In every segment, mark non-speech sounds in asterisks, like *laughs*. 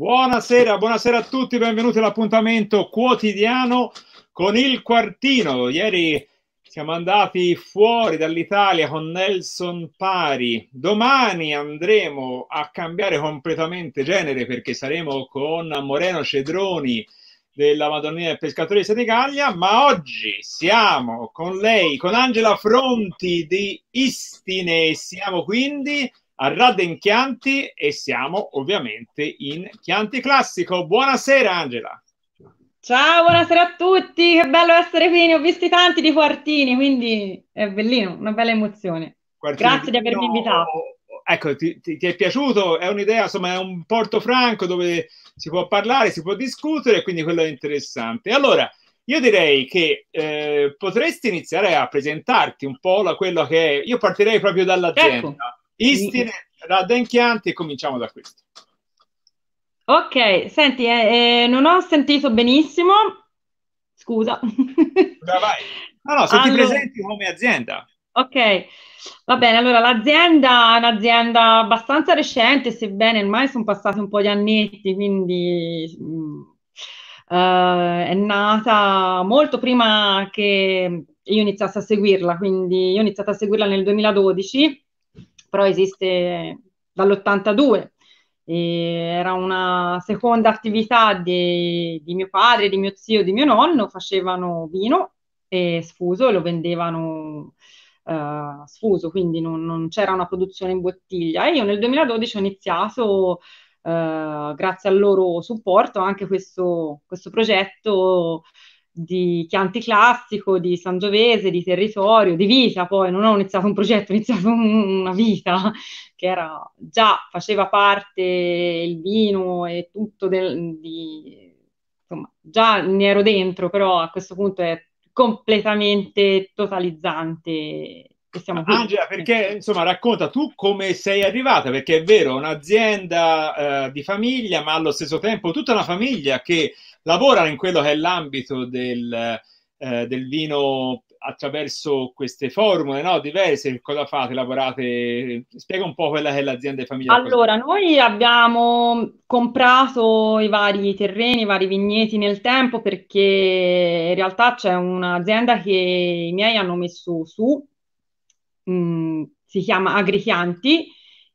Buonasera, buonasera a tutti, benvenuti all'appuntamento quotidiano con il quartino. Ieri siamo andati fuori dall'Italia con Nelson Pari. Domani andremo a cambiare completamente genere perché saremo con Moreno Cedroni della Madonnina del Pescatore di Senigallia, ma oggi siamo con lei, con Angela Fronti di Istine, siamo quindi a Radden Chianti e siamo ovviamente in Chianti Classico. Buonasera Angela. Ciao, buonasera a tutti, che bello essere qui, ne ho visti tanti di quartini, quindi è bellino, una bella emozione. Quartini Grazie di, avermi no, invitato. Ecco, ti, ti, ti, è piaciuto? È un'idea, insomma, è un porto franco dove si può parlare, si può discutere, quindi quello è interessante. Allora, io direi che eh, potresti iniziare a presentarti un po' la, quello che è. Io partirei proprio dall'azienda. Ecco. Istine, Radden Chianti e cominciamo da questo. Ok, senti, eh, eh, non ho sentito benissimo. Scusa. Vai. No, no, se allora... ti presenti come azienda. Ok, va bene. Allora, l'azienda è un'azienda abbastanza recente, sebbene ormai sono passati un po' di annetti, quindi uh, è nata molto prima che io iniziassi a seguirla, quindi io ho iniziato a seguirla nel 2012 però esiste dall'82. era una seconda attività di, di, mio padre, di mio zio, di mio nonno, facevano vino e sfuso e lo vendevano uh, sfuso, quindi non, non, c'era una produzione in bottiglia. E io nel 2012 ho iniziato, uh, grazie al loro supporto, anche questo, questo progetto di Chianti Classico, di Sangiovese, di territorio, di vita, poi non ho iniziato un progetto, ho iniziato una vita *laughs* che era già faceva parte il vino e tutto del, di, insomma, già ne ero dentro, però a questo punto è completamente totalizzante. Angela, perché insomma racconta tu come sei arrivata, perché è vero, un'azienda eh, di famiglia, ma allo stesso tempo tutta una famiglia che lavorano in quello che è l'ambito del, eh, del vino attraverso queste formule no? diverse. Cosa fate? Lavorate? Spiega un po' quella che è l'azienda di famiglia. Allora, noi abbiamo comprato i vari terreni, i vari vigneti nel tempo perché in realtà c'è un'azienda che i miei hanno messo su, mh, mm, si chiama Agrichianti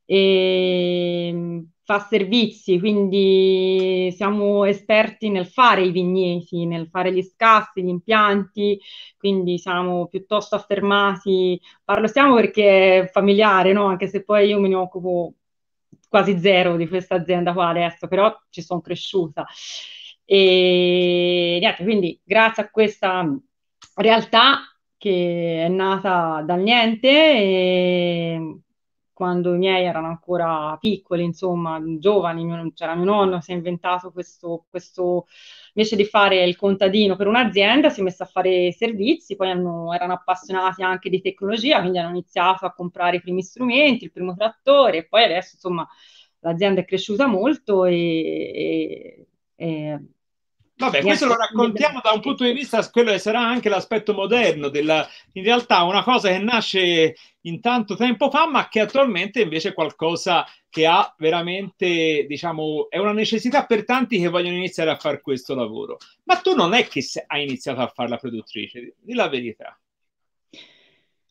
e fa servizi, quindi siamo esperti nel fare i vigneti, nel fare gli scassi, gli impianti, quindi siamo piuttosto affermati, parlo stiamo perché è familiare, no? anche se poi io me ne occupo quasi zero di questa azienda qua adesso, però ci sono cresciuta. E niente, quindi grazie a questa realtà che è nata dal niente e quando i miei erano ancora piccoli, insomma, giovani, c'era mio nonno, si è inventato questo, questo, invece di fare il contadino per un'azienda, si è messo a fare servizi, poi hanno, erano appassionati anche di tecnologia, quindi hanno iniziato a comprare i primi strumenti, il primo trattore, e poi adesso, insomma, l'azienda è cresciuta molto e, e, e Vabbè, questo lo raccontiamo da un punto di vista, quello che sarà anche l'aspetto moderno della, in realtà una cosa che nasce in tanto tempo fa, ma che attualmente invece è qualcosa che ha veramente, diciamo, è una necessità per tanti che vogliono iniziare a fare questo lavoro. Ma tu non è che hai iniziato a fare la produttrice, di la verità.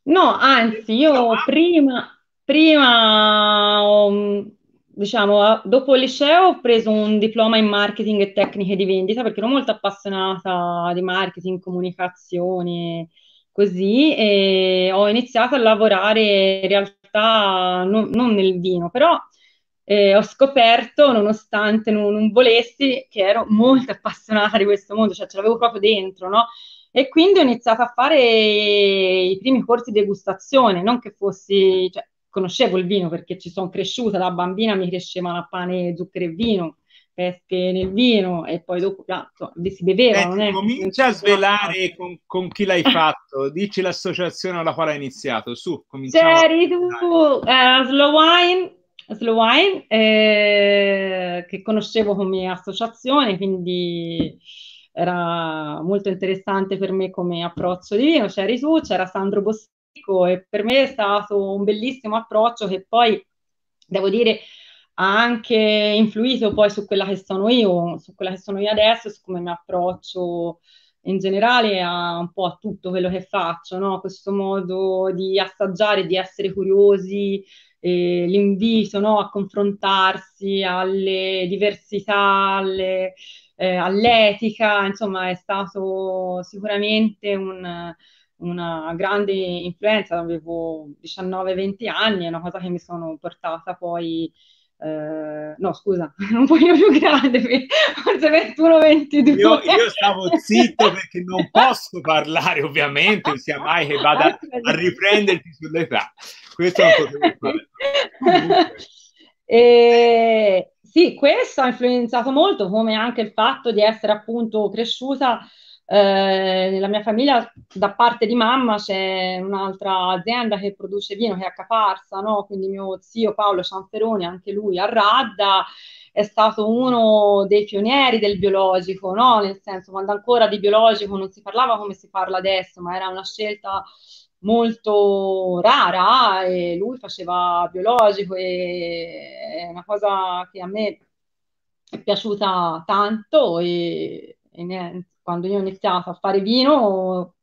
No, anzi, io no, prima, prima ho diciamo, dopo il liceo ho preso un diploma in marketing e tecniche di vendita perché ero molto appassionata di marketing, comunicazione, così, e ho iniziato a lavorare in realtà non, non nel vino, però eh, ho scoperto, nonostante non, non, volessi, che ero molto appassionata di questo mondo, cioè ce l'avevo proprio dentro, no? E quindi ho iniziato a fare i primi corsi di degustazione, non che fossi, cioè, conoscevo il vino perché ci sono cresciuta da bambina, mi crescevano a pane, zucchero e vino, pesche nel vino e poi dopo piatto, si beveva. Eh, comincia a svelare con, con, chi l'hai fatto, dici l'associazione alla quale hai iniziato, su, cominciamo. C'eri tu, uh, Slow Wine, Slow Wine eh, che conoscevo come associazione, quindi era molto interessante per me come approccio di vino, c'eri tu, c'era Sandro Bossi e per me è stato un bellissimo approccio che poi, devo dire, ha anche influito poi su quella che sono io, su quella che sono io adesso, su come mi approccio in generale a un po' a tutto quello che faccio, no? Questo modo di assaggiare, di essere curiosi, eh, l'invito no? a confrontarsi alle diversità, alle, eh, all'etica, insomma è stato sicuramente un, una grande influenza, avevo 19-20 anni, è una cosa che mi sono portata poi Uh, no, scusa, *laughs* un pochino più grande, *laughs* forse 21-22. Io, io, stavo zitto perché non posso parlare, ovviamente, non sia mai che vada a riprenderti sull'età. Questo è un po' e, Sì, questo ha influenzato molto, come anche il fatto di essere appunto cresciuta eh, nella mia famiglia, da parte di mamma, c'è un'altra azienda che produce vino che è a Caparsa, no? quindi mio zio Paolo Cianferoni, anche lui a Radda, è stato uno dei pionieri del biologico, no? nel senso quando ancora di biologico non si parlava come si parla adesso, ma era una scelta molto rara e lui faceva biologico e è una cosa che a me è piaciuta tanto e, e niente quando io ho iniziato a fare vino,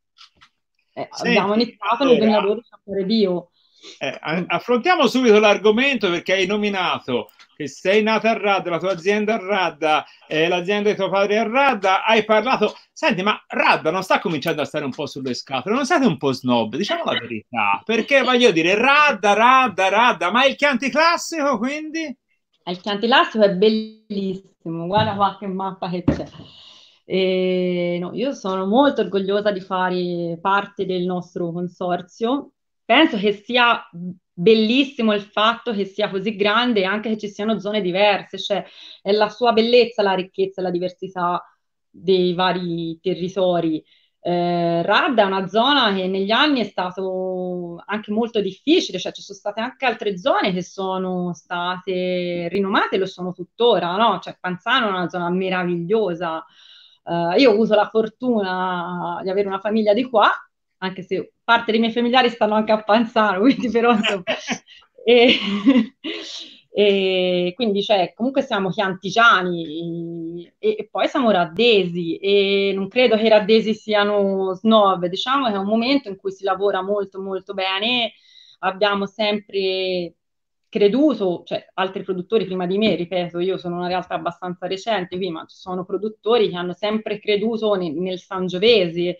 eh, Senti, abbiamo iniziato nel 2012 a fare bio. Eh, affrontiamo subito l'argomento perché hai nominato che sei nata a Radda, la tua azienda a Radda, eh, l'azienda di tuo padre a Radda, hai parlato... Senti, ma Radda non sta cominciando a stare un po' sulle scatole, non siete un po' snob, diciamo la verità, perché voglio dire Radda, Radda, Radda, ma il Chianti classico quindi? Il Chianti classico è bellissimo, guarda qualche mappa che c'è. E, no, io sono molto orgogliosa di fare parte del nostro consorzio. Penso che sia bellissimo il fatto che sia così grande e anche che ci siano zone diverse, cioè è la sua bellezza, la ricchezza, la diversità dei vari territori. Eh, Radda è una zona che negli anni è stato anche molto difficile, cioè ci sono state anche altre zone che sono state rinomate e lo sono tuttora, no? Cioè Panzano è una zona meravigliosa, Uh, io ho avuto la fortuna di avere una famiglia di qua, anche se parte dei miei familiari stanno anche a Panzano, *laughs* quindi però *laughs* e, e, quindi cioè, comunque siamo chiantigiani e, e, poi siamo raddesi e non credo che i raddesi siano snob, diciamo che è un momento in cui si lavora molto molto bene, abbiamo sempre creduto, cioè altri produttori prima di me, ripeto, io sono una realtà abbastanza recente qui, ma ci sono produttori che hanno sempre creduto nel, nel Sangiovese,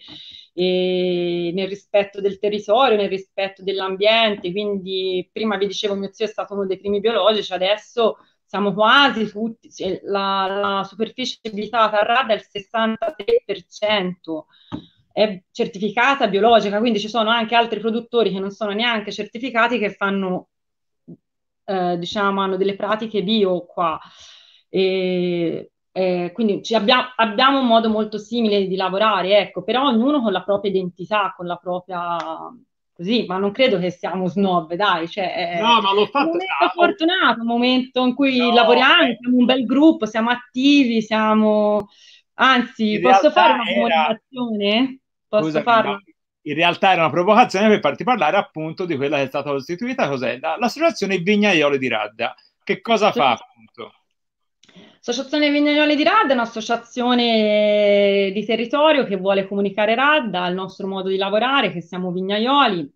nel rispetto del territorio, nel rispetto dell'ambiente, quindi prima vi dicevo mio zio è stato uno dei primi biologici, adesso siamo quasi tutti, la, la superficie abitata a Rada è il 63%, è certificata biologica, quindi ci sono anche altri produttori che non sono neanche certificati che fanno eh, diciamo, hanno delle pratiche bio qua. E, eh, quindi abbiamo, abbiamo, un modo molto simile di lavorare, ecco, però ognuno con la propria identità, con la propria... Così, ma non credo che siamo snob, dai, cioè, no, ma l'ho fatto. Un momento fortunato, un momento in cui no, lavoriamo, eh. siamo un bel gruppo, siamo attivi, siamo... Anzi, in posso fare una comunicazione? Posso Scusa, farlo? In realtà era una provocazione per farti parlare appunto di quella che è stata costituita, cos'è? l'associazione Vignaioli di Radda. Che cosa fa appunto? L'associazione Vignaioli di Radda è un'associazione di territorio che vuole comunicare Radda, il nostro modo di lavorare, che siamo vignaioli,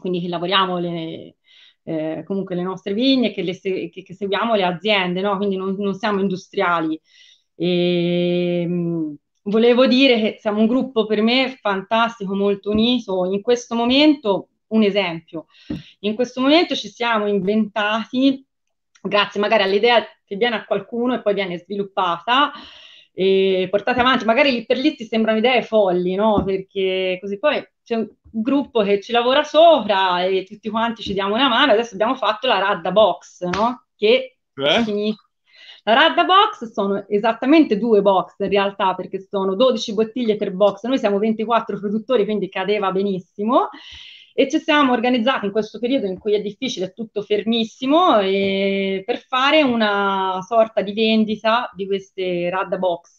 quindi che lavoriamo le, eh, comunque le nostre vigne, che, le, che, che seguiamo le aziende, no? quindi non, non siamo industriali. E, ehm, volevo dire che siamo un gruppo per me fantastico, molto unito. In questo momento, un esempio, in questo momento ci siamo inventati, grazie magari all'idea che viene a qualcuno e poi viene sviluppata, e portate avanti, magari lì per lì ti sembrano idee folli, no? Perché così poi c'è un gruppo che ci lavora sopra e tutti quanti ci diamo una mano. Adesso abbiamo fatto la Radda Box, no? Che eh? significa Radda Box sono esattamente due box in realtà perché sono 12 bottiglie per box, noi siamo 24 produttori quindi cadeva benissimo. E ci siamo organizzati in questo periodo in cui è difficile, è tutto fermissimo, per fare una sorta di vendita di queste Radda Box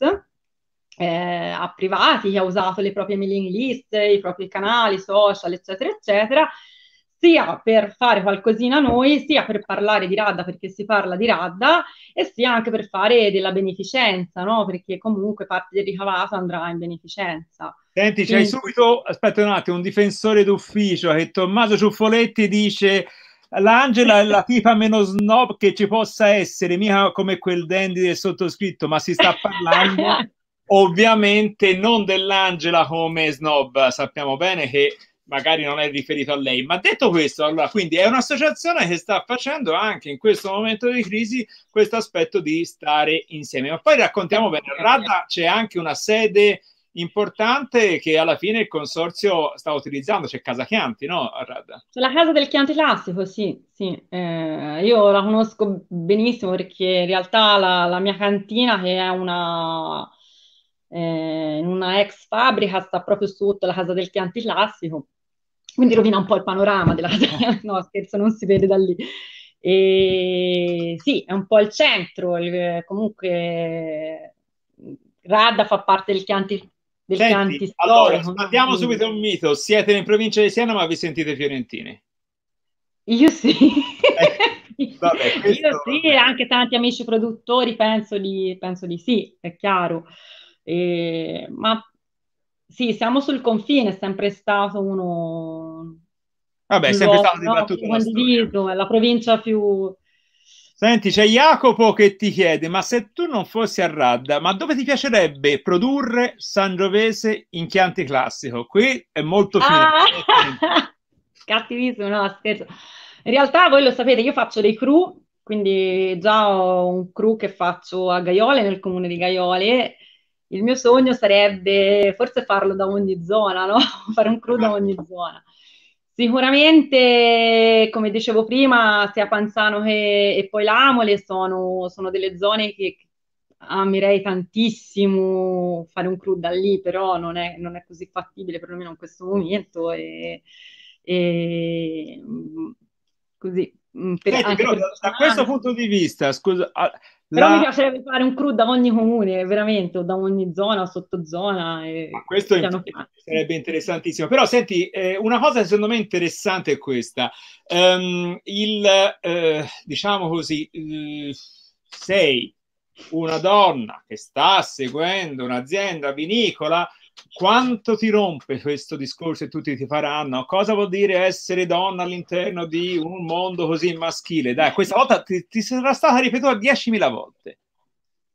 eh, a privati, che ha usato le proprie mailing list, i propri canali social, eccetera, eccetera, sia per fare qualcosina noi, sia per parlare di Radda perché si parla di Radda e sia anche per fare della beneficenza, no? Perché comunque parte del ricavato andrà in beneficenza. Senti, Quindi... c'hai subito, aspetta un attimo, un difensore d'ufficio che Tommaso Ciuffoletti dice l'Angela è la tipa meno snob che ci possa essere, mica come quel dandy del sottoscritto, ma si sta parlando *laughs* ovviamente non dell'Angela come snob, sappiamo bene che magari non è riferito a lei. Ma detto questo, allora, quindi è un'associazione che sta facendo anche in questo momento di crisi questo aspetto di stare insieme. Ma poi raccontiamo bene, a Radda c'è anche una sede importante che alla fine il consorzio sta utilizzando, c'è Casa Chianti, no? A Radda. C'è la casa del Chianti Classico, sì, sì. Eh, io la conosco benissimo perché in realtà la, la mia cantina che è una, eh, una ex fabbrica sta proprio sotto la casa del Chianti Classico quindi rovina un po' il panorama della *laughs* casa, no scherzo, non si vede da lì. E sì, è un po' il centro, il, comunque Radda fa parte del Chianti, del Senti, Chianti storico. Allora, spandiamo subito un mito, siete in provincia di Siena ma vi sentite fiorentini? Io sì. Eh, *laughs* vabbè, Io sì, anche tanti amici produttori penso di, penso di sì, è chiaro. E, ma sì, siamo sul confine, è sempre stato uno... Vabbè, è sempre stato dibattuto no? condiviso, è la provincia più... Senti, c'è Jacopo che ti chiede, ma se tu non fossi a Radda, ma dove ti piacerebbe produrre Sangiovese in Chianti Classico? Qui è molto fine. Ah! *laughs* Cattivissimo, no, scherzo. In realtà voi lo sapete, io faccio dei crew, quindi già ho un crew che faccio a Gaiole, nel comune di Gaiole, il mio sogno sarebbe forse farlo da ogni zona, no? *laughs* Fare un crew da ogni zona. Sicuramente, come dicevo prima, sia Panzano che, e poi l'Amole sono, sono delle zone che amerei tantissimo fare un crew da lì, però non è, non è così fattibile, perlomeno in questo momento. E, e così. Mm, per, Senti, però, da questo punto di vista, scusa, però la... mi piacerebbe fare un crew da ogni comune, veramente, o da ogni zona sottozona. E... Questo sarebbe interessantissimo. Però senti, eh, una cosa secondo me interessante è questa. Um, il, eh, diciamo così, eh, sei una donna che sta seguendo un'azienda vinicola quanto ti rompe questo discorso e tutti ti faranno? Cosa vuol dire essere donna all'interno di un mondo così maschile? Dai, questa volta ti, ti sarà stata ripetuta 10.000 volte.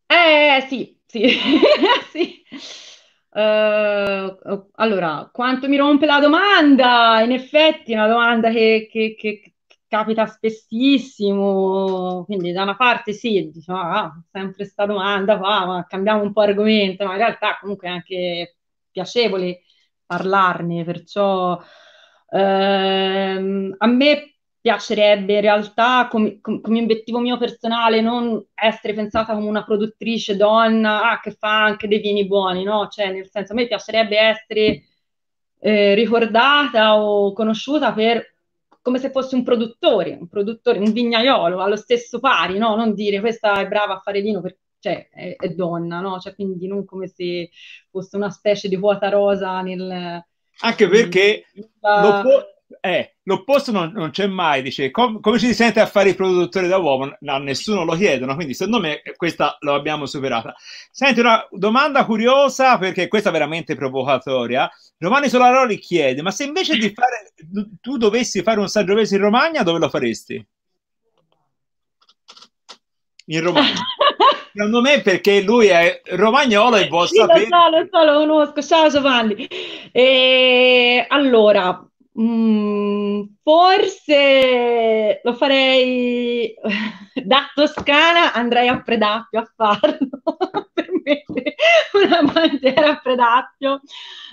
Eh sì, sì, *laughs* sì. Uh, allora, quanto mi rompe la domanda? In effetti è una domanda che, che, che capita spessissimo, quindi da una parte sì, diciamo, ah, sempre sta domanda, ah, ma cambiamo un po' argomento, ma in realtà comunque anche piacevole parlarne, perciò ehm, a me piacerebbe in realtà come, come, obiettivo mio personale non essere pensata come una produttrice donna ah, che fa anche dei vini buoni, no? Cioè, nel senso, a me piacerebbe essere eh, ricordata o conosciuta per come se fosse un produttore, un produttore, un vignaiolo allo stesso pari, no? Non dire questa è brava a fare vino perché cioè, è, è donna, no? Cioè, quindi non come se fosse una specie di quota rosa nel... Anche perché nella... l'oppo- eh, l'opposto non, non, c'è mai, dice, com- come ci si sente a fare i produttori da uomo? No, nessuno lo chiedono, quindi secondo me questa l'abbiamo superata. Senti, una domanda curiosa, perché questa è veramente provocatoria. Giovanni Solaroli chiede, ma se invece di fare, tu dovessi fare un Sangiovese in Romagna, dove lo faresti? In Romagna. *laughs* Secondo me perché lui è romagnolo e vuol sapere... Lo so, lo so, lo conosco. Ciao Giovanni. E, allora, mh, mm, forse lo farei *laughs* da Toscana, andrei a Predappio a farlo, *laughs* per mettere una bandiera a Predappio.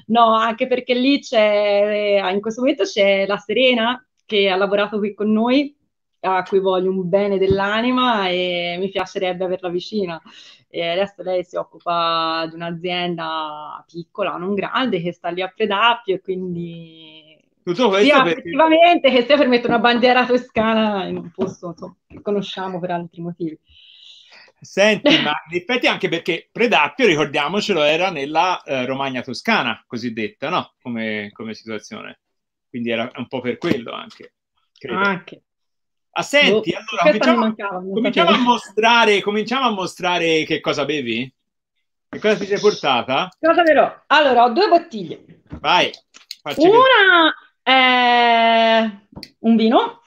No, anche perché lì c'è, in questo momento c'è la Serena che ha lavorato qui con noi a cui voglio un bene dell'anima e mi piacerebbe averla vicina. E adesso lei si occupa di un'azienda piccola, non grande, che sta lì a Predappio e quindi tutto sia perché... effettivamente che sia per mettere una bandiera toscana in un posto insomma, che conosciamo per altri motivi. Senti, ma in effetti anche perché Predappio, ricordiamocelo, era nella eh, Romagna toscana, cosiddetta, no? Come, come situazione. Quindi era un po' per quello anche. credo. Anche. Ah, senti, Boh, allora cominciamo, mancava, cominciamo a mostrare, cominciamo a mostrare che cosa bevi? Che cosa ti sei portata? Cosa dirò? Allora, ho due bottiglie. Vai, vedere. Una è un vino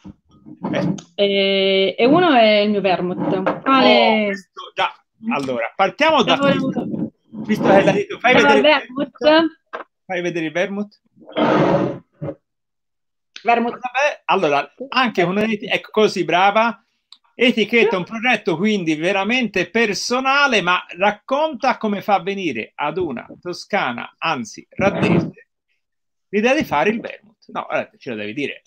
Eh, e, e uno è il mio vermouth. Quale... oh, questo- già, allora, partiamo da. Visto che l'hai detto, fai vedere, il vermouth. vermouth. fai vedere il vermouth. Vabbè, allora, anche una ecco così brava. Etichetta un progetto quindi veramente personale, ma racconta come fa a venire ad una toscana, anzi raddese, l'idea di fare il vermouth. No, guarda, ce lo devi dire.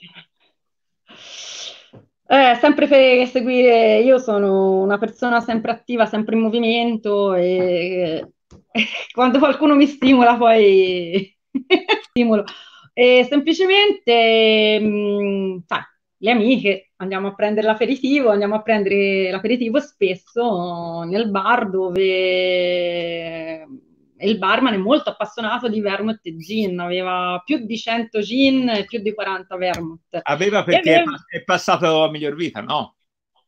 Eh, sempre per seguire, io sono una persona sempre attiva, sempre in movimento e *laughs* quando qualcuno mi stimola poi *laughs* stimolo. E semplicemente, mh, sai, le amiche, andiamo a prendere l'aperitivo, andiamo a prendere l'aperitivo spesso nel bar dove il barman è molto appassionato di vermouth e gin, aveva più di 100 gin e più di 40 vermouth. Aveva perché aveva- è passato a miglior vita, no?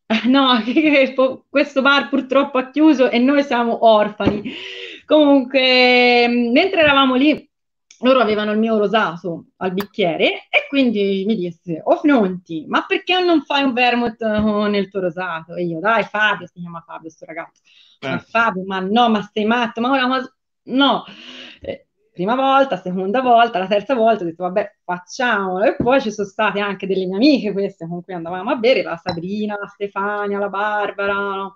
*laughs* No, *laughs* questo bar purtroppo ha chiuso e noi siamo orfani. Comunque, mh, mentre eravamo lì, loro avevano il mio rosato al bicchiere e quindi mi disse, oh Fnonti, ma perché non fai un vermouth con il tuo rosato? E io, dai Fabio, si chiama Fabio sto ragazzo. Ma Eh. Fabio, ma no, ma sei matto, ma ora, ma no. Eh, prima volta, seconda volta, la terza volta ho detto vabbè facciamolo e poi ci sono state anche delle mie amiche queste con cui andavamo a bere, la Sabrina, la Stefania, la Barbara, no?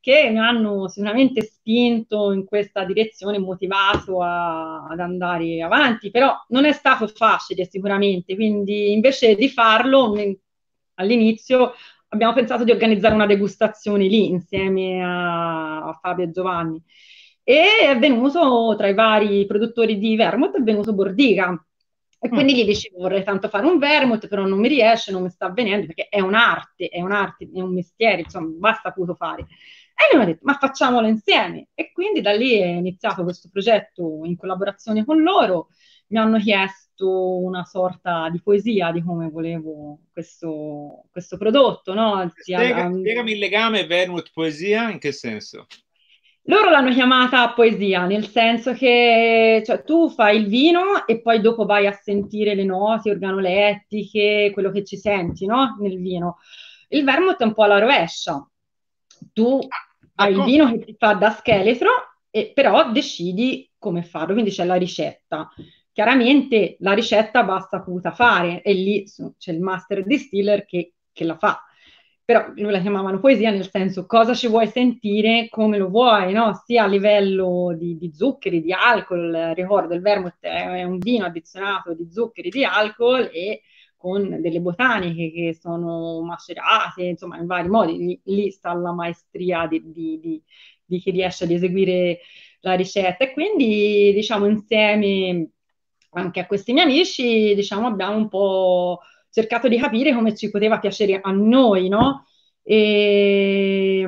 Che mi hanno sicuramente spinto in questa direzione, motivato a- ad andare avanti, però non è stato facile sicuramente, quindi invece di farlo all'inizio abbiamo pensato di organizzare una degustazione lì insieme a, a Fabio e Giovanni. E è venuto tra i vari produttori di vermouth, è venuto Bordiga. E quindi gli dicevo, vorrei tanto fare un vermouth, però non mi riesce, non mi sta avvenendo, perché è un'arte, è un'arte, è un mestiere, insomma, basta potuto fare. E lui mi ha detto, ma facciamolo insieme. E quindi da lì è iniziato questo progetto in collaborazione con loro. Mi hanno chiesto una sorta di poesia di come volevo questo, questo prodotto, no? Spiega- spiegami il legame vermouth-poesia, in che senso? loro l'hanno chiamata poesia, nel senso che cioè, tu fai il vino e poi dopo vai a sentire le note organolettiche, quello che ci senti, no? Nel vino. Il vermouth è un po' alla rovescia. Tu hai il vino che ti fa da scheletro, e, però decidi come farlo, quindi c'è la ricetta. Chiaramente la ricetta basta potuta fare e lì su- c'è il master distiller che, che la fa. Però noi la chiamavano poesia nel senso cosa ci vuoi sentire, come lo vuoi, no? Sia a livello di, di zuccheri, di alcol. Ricordo, il vermouth è un vino addizionato di zuccheri, di alcol e con delle botaniche che sono macerate, insomma, in vari modi. Lì, sta la maestria di, di- di- di chi riesce ad eseguire la ricetta. E quindi, diciamo, insieme anche a questi miei amici, diciamo, abbiamo un po' cercato di capire come ci poteva piacere a noi, no? E,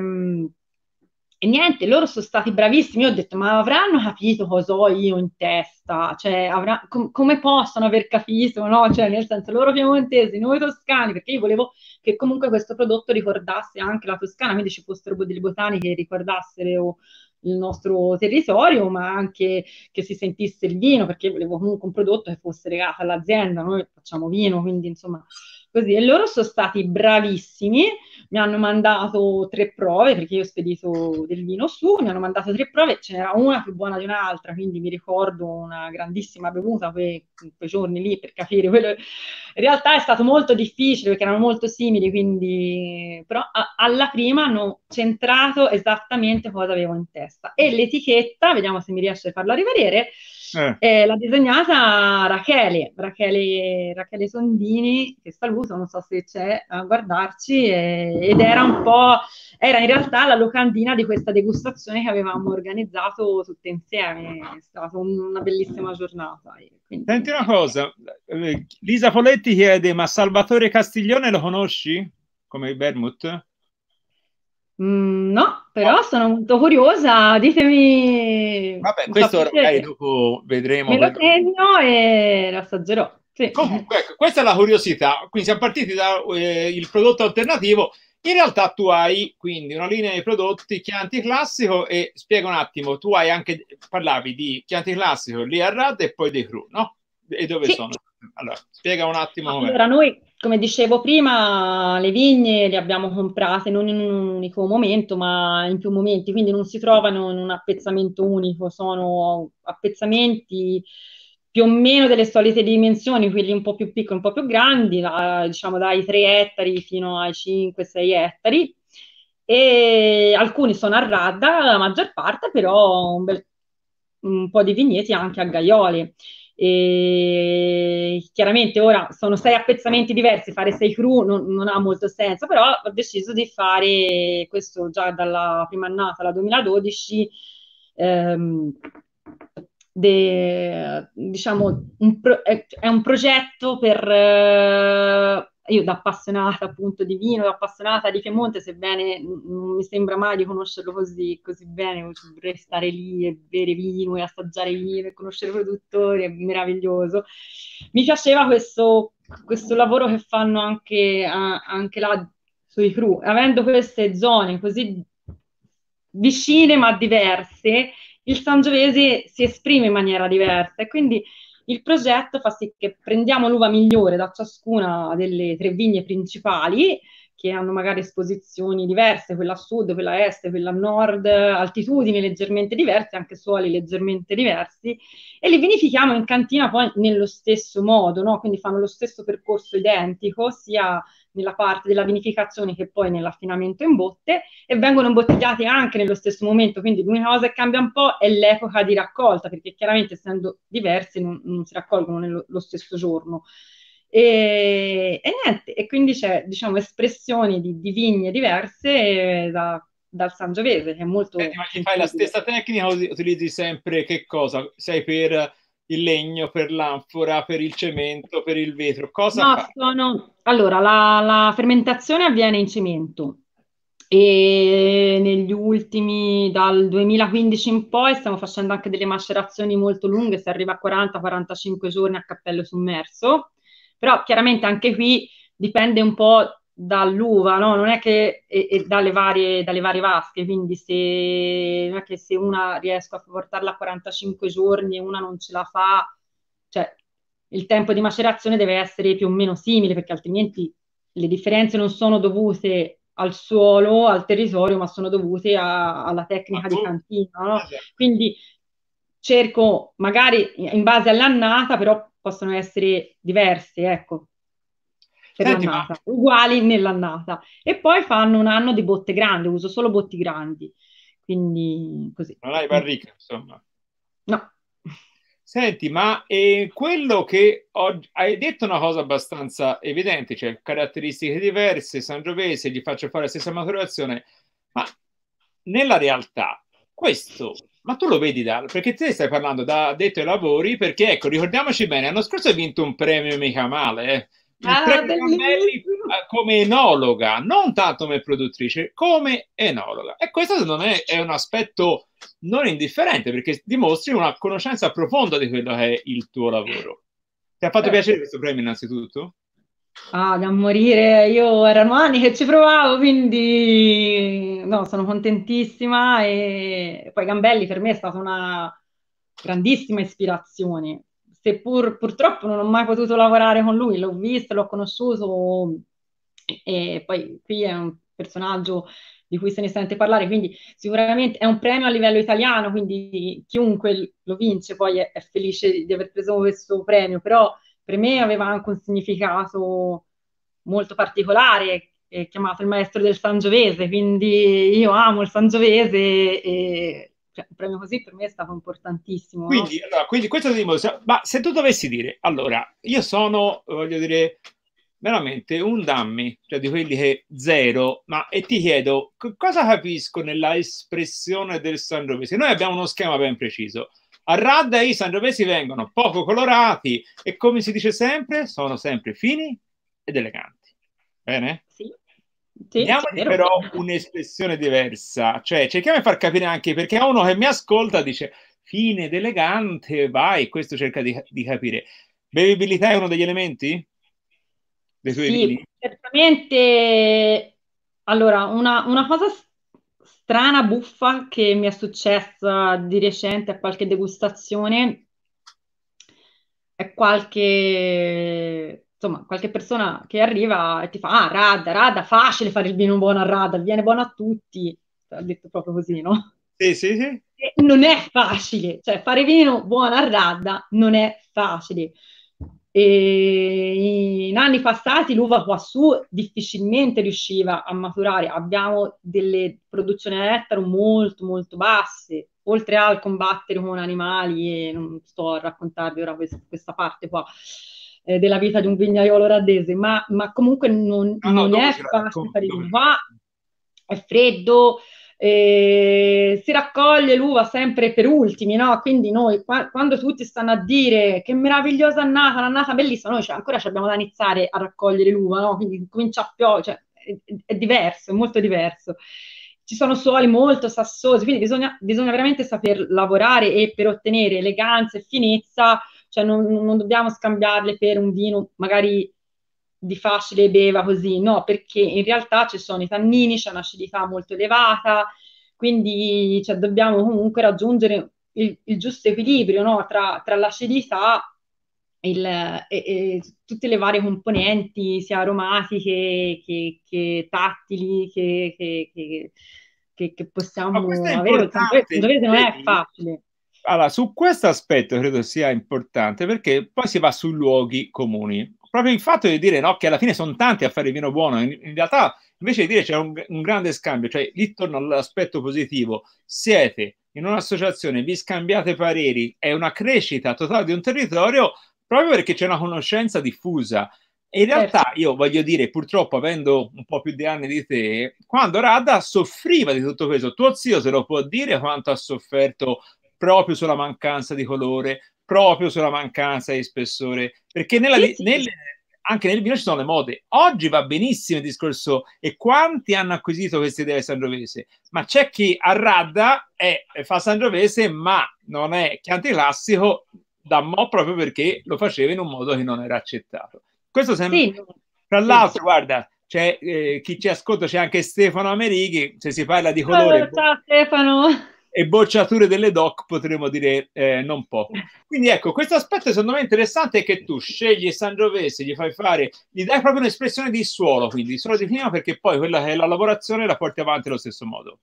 e niente, loro sono stati bravissimi. Io ho detto, ma avranno capito cosa ho io in testa? Cioè, avrà- com- come possono aver capito, no? Cioè, nel senso, loro piemontesi, noi toscani, perché io volevo che comunque questo prodotto ricordasse anche la Toscana, quindi ci fossero delle botaniche che ricordassero il nostro territorio, ma anche che si sentisse il vino, perché volevo comunque un prodotto che fosse legato all'azienda, noi facciamo vino, quindi insomma così. E loro sono stati bravissimi, mi hanno mandato tre prove, perché io ho spedito del vino su, mi hanno mandato tre prove, ce n'era una più buona di un'altra, quindi mi ricordo una grandissima bevuta quei, quei giorni lì per capire quello. In realtà è stato molto difficile perché erano molto simili, quindi però a- alla prima hanno centrato esattamente cosa avevo in testa. E l'etichetta, vediamo se mi riesce a farla rivedere, Eh, eh, l'ha disegnata Rachele, Rachele, Rachele Sondini, che saluto, non so se c'è a guardarci, eh, ed era un po', era in realtà la locandina di questa degustazione che avevamo organizzato tutte insieme, è stata una bellissima giornata. e quindi- Senti una cosa, eh, Lisa Poletti chiede, ma Salvatore Castiglione lo conosci come vermouth? Mm, no, però sono molto curiosa, ditemi... Vabbè, questo piacere. dopo vedremo. Me lo segno e lo assaggerò. Sì. Comunque, ecco, questa è la curiosità. Quindi siamo partiti dal eh, prodotto alternativo. In realtà tu hai quindi una linea di prodotti Chianti classico e spiega un attimo, tu hai anche, parlavi di Chianti classico lì a Rad e poi dei Cru, no? E dove sì. sono? Allora, spiega un attimo. Allora, noi, come dicevo prima, le vigne le abbiamo comprate non in un unico momento, ma in più momenti, quindi non si trovano in un appezzamento unico, sono appezzamenti più o meno delle solite dimensioni, quelli un po' più piccoli, un po' più grandi, da, diciamo dai 3 ettari fino ai 5-6 ettari, e alcuni sono a radda, la maggior parte però un, bel, un po' di vigneti anche a gaioli. E chiaramente ora sono sei appezzamenti diversi, fare sei cru non, non, ha molto senso, però ho deciso di fare questo già dalla prima annata, la 2012, ehm, de, diciamo, un pro, è, è, un progetto per... Eh, io da appassionata appunto di vino, da appassionata di Piemonte, sebbene non mi sembra mai di conoscerlo così, così bene, vorrei stare lì e bere vino e assaggiare vino e conoscere i produttori, è meraviglioso. Mi piaceva questo, questo lavoro che fanno anche, anche là sui cru, avendo queste zone così vicine ma diverse, il Sangiovese si esprime in maniera diversa e quindi il progetto fa sì che prendiamo l'uva migliore da ciascuna delle tre vigne principali, che hanno magari esposizioni diverse, quella a sud, quella a est, quella a nord, altitudini leggermente diverse, anche suoli leggermente diversi, e li vinifichiamo in cantina poi nello stesso modo, no? quindi fanno lo stesso percorso identico, sia nella parte della vinificazione che poi nell'affinamento in botte e vengono imbottigliate anche nello stesso momento, quindi l'unica cosa che cambia un po' è l'epoca di raccolta, perché chiaramente essendo diverse non, non si raccolgono nello stesso giorno. E, e, niente, e quindi c'è diciamo espressioni di, di vigne diverse da, dal Sangiovese, che è molto... Eh, ma fai la stessa tecnica o utilizzi sempre che cosa? Sei per il legno, per l'anfora, per il cemento, per il vetro? Cosa no, sono... Allora, la, la, fermentazione avviene in cemento. E negli ultimi, dal 2015 in poi, stiamo facendo anche delle macerazioni molto lunghe, si arriva a 40-45 giorni a cappello sommerso, però chiaramente anche qui dipende un po' dall'uva, no? Non è che e, e dalle, varie, dalle, varie, vasche, quindi se, non è che se una riesco a portarla a 45 giorni e una non ce la fa, cioè il tempo di macerazione deve essere più o meno simile, perché altrimenti le differenze non sono dovute al suolo, al territorio, ma sono dovute a, alla tecnica di cantina. No? Esatto. Quindi cerco, magari in base all'annata, però possono essere diverse, ecco per Senti, l'annata, ma... uguali nell'annata. E poi fanno un anno di botte grandi, uso solo botti grandi. Quindi così. Non hai barrica, insomma. No. Senti, ma eh, quello che ho, hai detto una cosa abbastanza evidente, cioè caratteristiche diverse, Sangiovese, gli faccio fare la stessa maturazione, ma nella realtà questo, ma tu lo vedi da, perché te stai parlando da detto ai lavori, perché ecco, ricordiamoci bene, l'anno scorso hai vinto un premio mica male, eh? Ah, Camelli come enologa, non tanto come produttrice, come enologa. E questo secondo me è un aspetto non indifferente perché dimostri una conoscenza profonda di quello che è il tuo lavoro. Ti ha fatto eh. piacere questo premio innanzitutto? Ah, da morire, io erano anni che ci provavo, quindi no, sono contentissima e poi Gambelli per me è stata una grandissima ispirazione seppur purtroppo non ho mai potuto lavorare con lui, l'ho visto, l'ho conosciuto e poi qui è un personaggio di cui se ne sente parlare, quindi sicuramente è un premio a livello italiano, quindi chiunque lo vince poi è, è felice di aver preso questo premio, però per me aveva anche un significato molto particolare, è chiamato il maestro del Sangiovese, quindi io amo il Sangiovese e cioè, un premio così per me è stato importantissimo. Quindi, no? allora, quindi questo dimostra, ma se tu dovessi dire, allora, io sono, voglio dire, veramente un dammi, cioè di quelli che zero, ma e ti chiedo, cosa capisco nella espressione del Sangiovese? Noi abbiamo uno schema ben preciso. A Radda i Sangiovesi vengono poco colorati e come si dice sempre, sono sempre fini ed eleganti. Bene? Sì. Sì, però un'espressione diversa, cioè cerchiamo di far capire anche perché a uno che mi ascolta dice fine ed elegante, vai, questo cerca di, di capire. Bevibilità è uno degli elementi? Dei tuoi sì, vini? certamente. Allora, una, una cosa strana, buffa che mi è successa di recente a qualche degustazione è qualche, insomma, qualche persona che arriva e ti fa, ah, Radda, Radda, facile fare il vino buono a Radda, viene buono a tutti. Ha detto proprio così, no? Sì, sì, sì. E non è facile, cioè fare vino buono a Radda non è facile. E in anni passati l'uva qua su difficilmente riusciva a maturare, abbiamo delle produzioni a ettaro molto molto basse, oltre al combattere con animali e non sto a raccontarvi ora questa parte qua eh, della vita di un vignaiolo radese, ma, ma comunque non, no, non no, è facile fare l'uva, è freddo, eh, si raccoglie l'uva sempre per ultimi, no? Quindi noi, qua, quando tutti stanno a dire che meravigliosa annata, l'annata bellissima, noi cioè, ancora abbiamo da iniziare a raccogliere l'uva, no? Quindi comincia a piovere, cioè, è, è, diverso, è molto diverso. Ci sono suoli molto sassosi, quindi bisogna, bisogna veramente saper lavorare e per ottenere eleganza e finezza, cioè non, non dobbiamo scambiarle per un vino magari di facile beva così, no, perché in realtà ci sono i tannini, c'è un'acidità molto elevata, quindi cioè, dobbiamo comunque raggiungere il, il giusto equilibrio no, tra, tra l'acidità il, e, e, tutte le varie componenti, sia aromatiche che, che tattili, che, che, che possiamo avere. Dovete, non è facile. Allora, su questo aspetto credo sia importante perché poi si va sui luoghi comuni proprio il fatto di dire no, che alla fine sono tanti a fare il vino buono, in, in realtà invece di dire c'è un, un, grande scambio, cioè lì torno all'aspetto positivo, siete in un'associazione, vi scambiate pareri, è una crescita totale di un territorio proprio perché c'è una conoscenza diffusa. E in realtà certo. io voglio dire, purtroppo avendo un po' più di anni di te, quando Radda soffriva di tutto questo, tuo zio se lo può dire quanto ha sofferto proprio sulla mancanza di colore, proprio sulla mancanza di spessore, perché nella, sì, sì. Nel, anche nel vino ci sono le mode. Oggi va benissimo il discorso e quanti hanno acquisito queste idee sangiovese, ma c'è chi a Radda è, fa sangiovese ma non è chianti classico da mo' proprio perché lo faceva in un modo che non era accettato. Questo sempre... Sì. Tra l'altro, guarda, c'è eh, chi ci ascolta, c'è anche Stefano Amerighi, se si parla di colore... Ciao Stefano! E bocciature delle doc potremmo dire eh, non poco. Quindi ecco, questo aspetto secondo me interessante è che tu scegli Sangiovese, gli fai fare, gli dai proprio un'espressione di suolo, quindi suolo di prima perché poi quella che è la lavorazione la porti avanti allo stesso modo.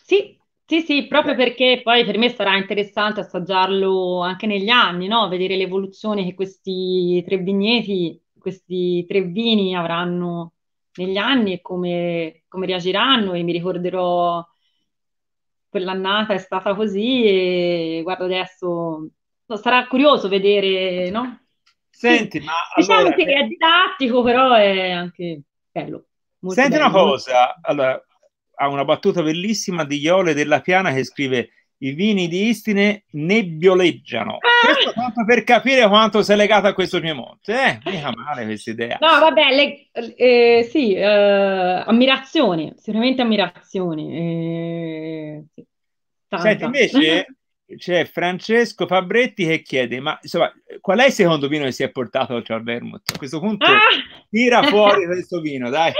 Sì, sì, sì, proprio perché poi per me sarà interessante assaggiarlo anche negli anni, no? Vedere l'evoluzione che questi tre vigneti, questi tre vini avranno negli anni e come, come reagiranno e mi ricorderò quell'annata è stata così e guarda adesso sarà curioso vedere, no? Senti, sì. ma diciamo allora, che è didattico, però è anche bello. Senti bello. una cosa, allora, ha una battuta bellissima di Iole della Piana che scrive i vini di Istine nebbioleggiano. Ah! Questo tanto per capire quanto sei legato a questo Piemonte. Eh, mica male questa idea. No, vabbè, le, eh, sì, eh, ammirazione, sicuramente ammirazione. Eh, sì, Senti, invece *laughs* c'è Francesco Fabretti che chiede, ma insomma, qual è il secondo vino che si è portato oltre al vermouth? A questo punto ah! tira fuori *laughs* questo vino, dai.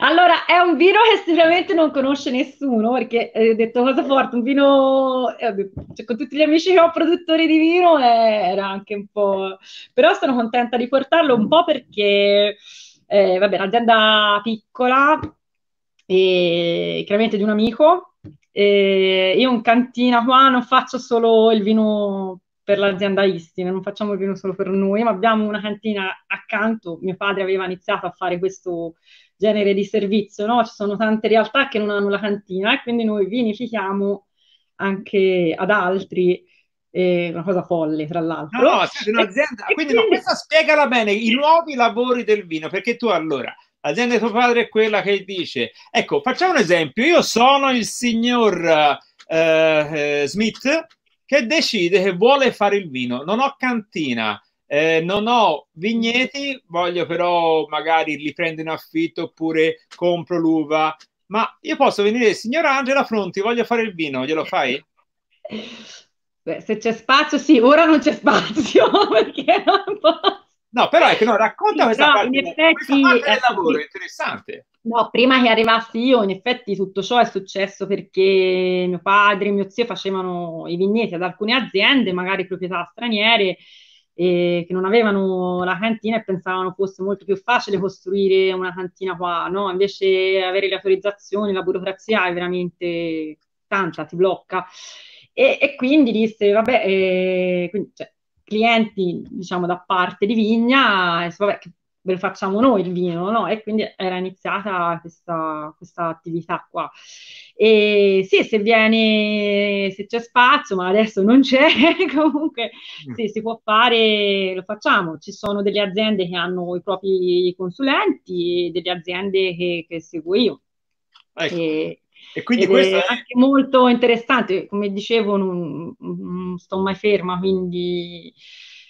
Allora, è un vino che sicuramente non conosce nessuno, perché eh, ho detto cosa forte, un vino, eh, cioè, con tutti gli amici che ho produttori di vino eh, era anche un po'... Però sono contenta di portarlo un po' perché, eh, vabbè, un'azienda piccola, e, chiaramente di un amico, e io in cantina qua non faccio solo il vino per l'azienda Istine, non facciamo il vino solo per noi, ma abbiamo una cantina accanto. Mio padre aveva iniziato a fare questo genere di servizio, no? Ci sono tante realtà che non hanno la cantina e quindi noi vinifichiamo anche ad altri. Eh, una cosa folle, tra l'altro. No, no, siete un'azienda, e, quindi, quindi... No, questa spiegala bene, i nuovi lavori del vino, perché tu allora, l'azienda di tuo padre è quella che dice, ecco, facciamo un esempio, io sono il signor eh, eh, Smith che decide che vuole fare il vino, non ho cantina, eh, non ho vigneti, voglio però magari li prendo in affitto oppure compro l'uva, ma io posso venire, signora Angela Fronti, voglio fare il vino, glielo fai? Beh, se c'è spazio, sì, ora non c'è spazio *laughs* perché non posso. No, però che no, racconta Sì, questa parte, in effetti, parte del lavoro, sì. interessante. No, prima che arrivassi io, in effetti tutto ciò è successo perché mio padre e mio zio facevano i vigneti ad alcune aziende, magari proprietà straniere, eh, che non avevano la cantina e pensavano fosse molto più facile costruire una cantina qua, no? Invece avere le autorizzazioni, la burocrazia è veramente tanta, ti blocca. E, e quindi disse, vabbè, eh, quindi, cioè, clienti, diciamo, da parte di Vigna, e vabbè, che ve lo facciamo noi il vino, no? E quindi era iniziata questa, questa attività qua. E sì, se viene, se c'è spazio, ma adesso non c'è, *laughs* comunque sì, si può fare, lo facciamo. Ci sono delle aziende che hanno i propri consulenti, delle aziende che, che seguo io. Ecco. E, E quindi ed questo è è... anche molto interessante, come dicevo, non, non sto mai ferma, quindi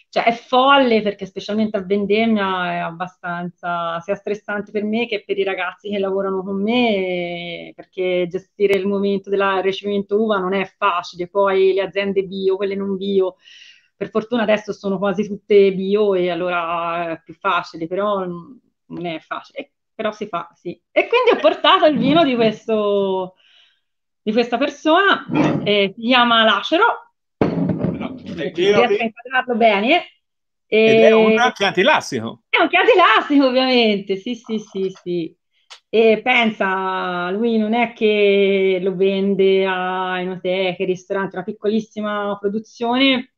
cioè, è folle perché specialmente a vendemmia è abbastanza sia stressante per me che per i ragazzi che lavorano con me, perché gestire il momento del ricevimento uva non è facile, poi le aziende bio, quelle non bio, per fortuna adesso sono quasi tutte bio e allora è più facile, però non è facile, però si fa, sì. E quindi ho portato il vino di questo di questa persona, eh, si chiama Lacero, No, riesco a inquadrarlo bene. Ed è un E- chianti elastico. è un chianti elastico, ovviamente, sì, sì, sì, sì. E pensa, lui non è che lo vende a enoteche, ristoranti, una piccolissima produzione